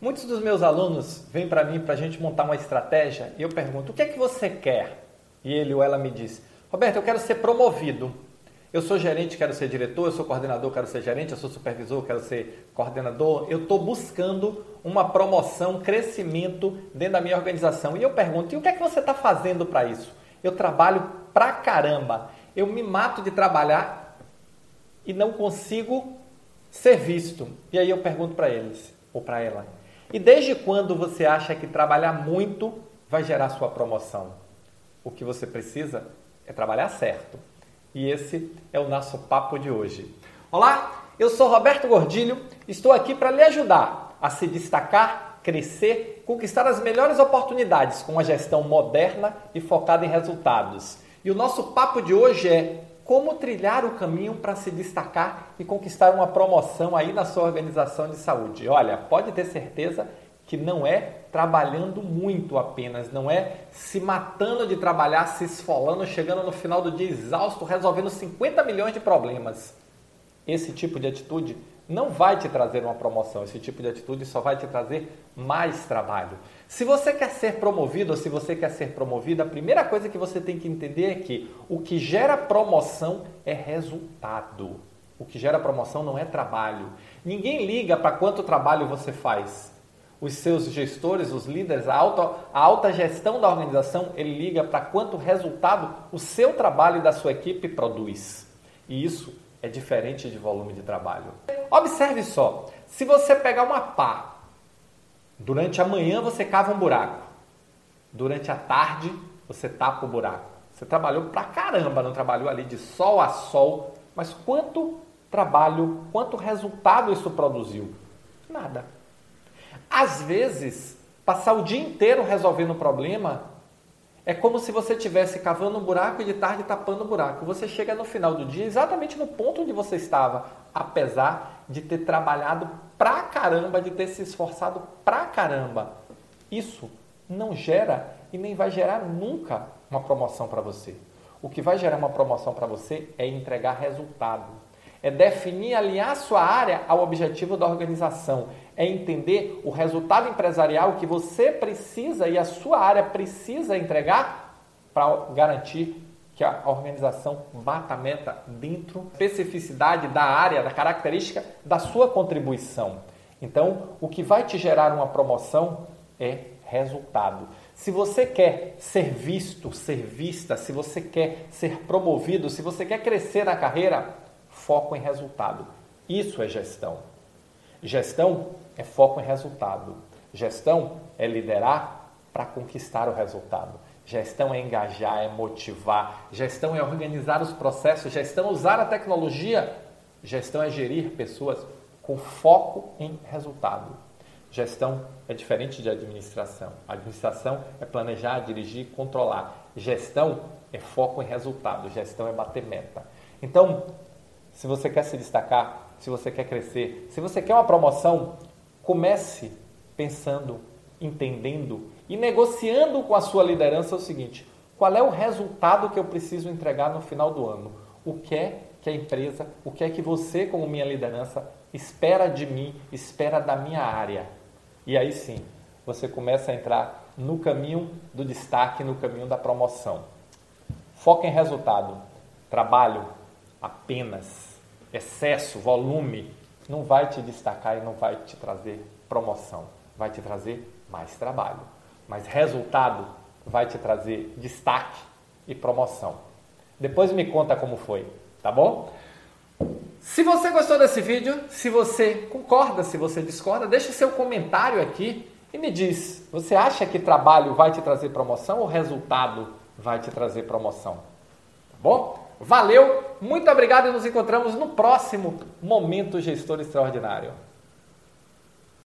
Muitos dos meus alunos vêm para mim para a gente montar uma estratégia e eu pergunto: o que é que você quer? E ele ou ela me diz: Roberto, eu quero ser promovido. Eu sou gerente, quero ser diretor, eu sou coordenador, quero ser gerente, eu sou supervisor, quero ser coordenador. Eu estou buscando uma promoção, crescimento dentro da minha organização. E eu pergunto: e o que é que você está fazendo para isso? Eu trabalho pra caramba. Eu me mato de trabalhar e não consigo ser visto. E aí eu pergunto para eles ou para ela: e desde quando você acha que trabalhar muito vai gerar sua promoção? O que você precisa é trabalhar certo. E esse é o nosso papo de hoje. Olá, eu sou Roberto Gordilho, estou aqui para lhe ajudar a se destacar, crescer, conquistar as melhores oportunidades com uma gestão moderna e focada em resultados. E o nosso papo de hoje é como trilhar o caminho para se destacar e conquistar uma promoção aí na sua organização de saúde. Olha, pode ter certeza que não é trabalhando muito apenas, não é se matando de trabalhar, se esfolando, chegando no final do dia exausto, resolvendo 50 milhões de problemas. Esse tipo de atitude não vai te trazer uma promoção. Esse tipo de atitude só vai te trazer mais trabalho. Se você quer ser promovido ou se você quer ser promovida, a primeira coisa que você tem que entender é que o que gera promoção é resultado. O que gera promoção não é trabalho. Ninguém liga para quanto trabalho você faz. Os seus gestores, os líderes, a alta, a alta gestão da organização, ele liga para quanto resultado o seu trabalho e da sua equipe produz. E isso é diferente de volume de trabalho. Observe só, se você pegar uma pá, durante a manhã você cava um buraco, durante a tarde você tapa o buraco. Você trabalhou pra caramba, não trabalhou ali de sol a sol, mas quanto trabalho, quanto resultado isso produziu? Nada. Às vezes, passar o dia inteiro resolvendo o problema é como se você estivesse cavando um buraco e de tarde tapando o buraco. Você chega no final do dia exatamente no ponto onde você estava, apesar de ter trabalhado pra caramba, de ter se esforçado pra caramba. Isso não gera e nem vai gerar nunca uma promoção para você. O que vai gerar uma promoção para você é entregar resultado. É definir, alinhar sua área ao objetivo da organização. É entender o resultado empresarial que você precisa e a sua área precisa entregar para garantir que a organização bata a meta dentro da especificidade da área, da característica da sua contribuição. Então, o que vai te gerar uma promoção é resultado. Se você quer ser visto, ser vista, se você quer ser promovido, se você quer crescer na carreira, foco em resultado. Isso é gestão. Gestão é foco em resultado. Gestão é liderar para conquistar o resultado. Gestão é engajar, é motivar. Gestão é organizar os processos. Gestão é usar a tecnologia. Gestão é gerir pessoas com foco em resultado. Gestão é diferente de administração. Administração é planejar, dirigir, controlar. Gestão é foco em resultado. Gestão é bater meta. Então, se você quer se destacar, se você quer crescer, se você quer uma promoção, comece pensando, entendendo e negociando com a sua liderança o seguinte: qual é o resultado que eu preciso entregar no final do ano? O que é que a empresa, o que é que você, como minha liderança, espera de mim, espera da minha área? E aí sim, você começa a entrar no caminho do destaque, no caminho da promoção. Foca em resultado. Trabalho apenas excesso, volume, não vai te destacar e não vai te trazer promoção. Vai te trazer mais trabalho. Mas resultado vai te trazer destaque e promoção. Depois me conta como foi, tá bom? Se você gostou desse vídeo, se você concorda, se você discorda, deixe seu comentário aqui e me diz: você acha que trabalho vai te trazer promoção ou resultado vai te trazer promoção? Tá bom? Valeu, muito obrigado e nos encontramos no próximo Momento Gestor Extraordinário.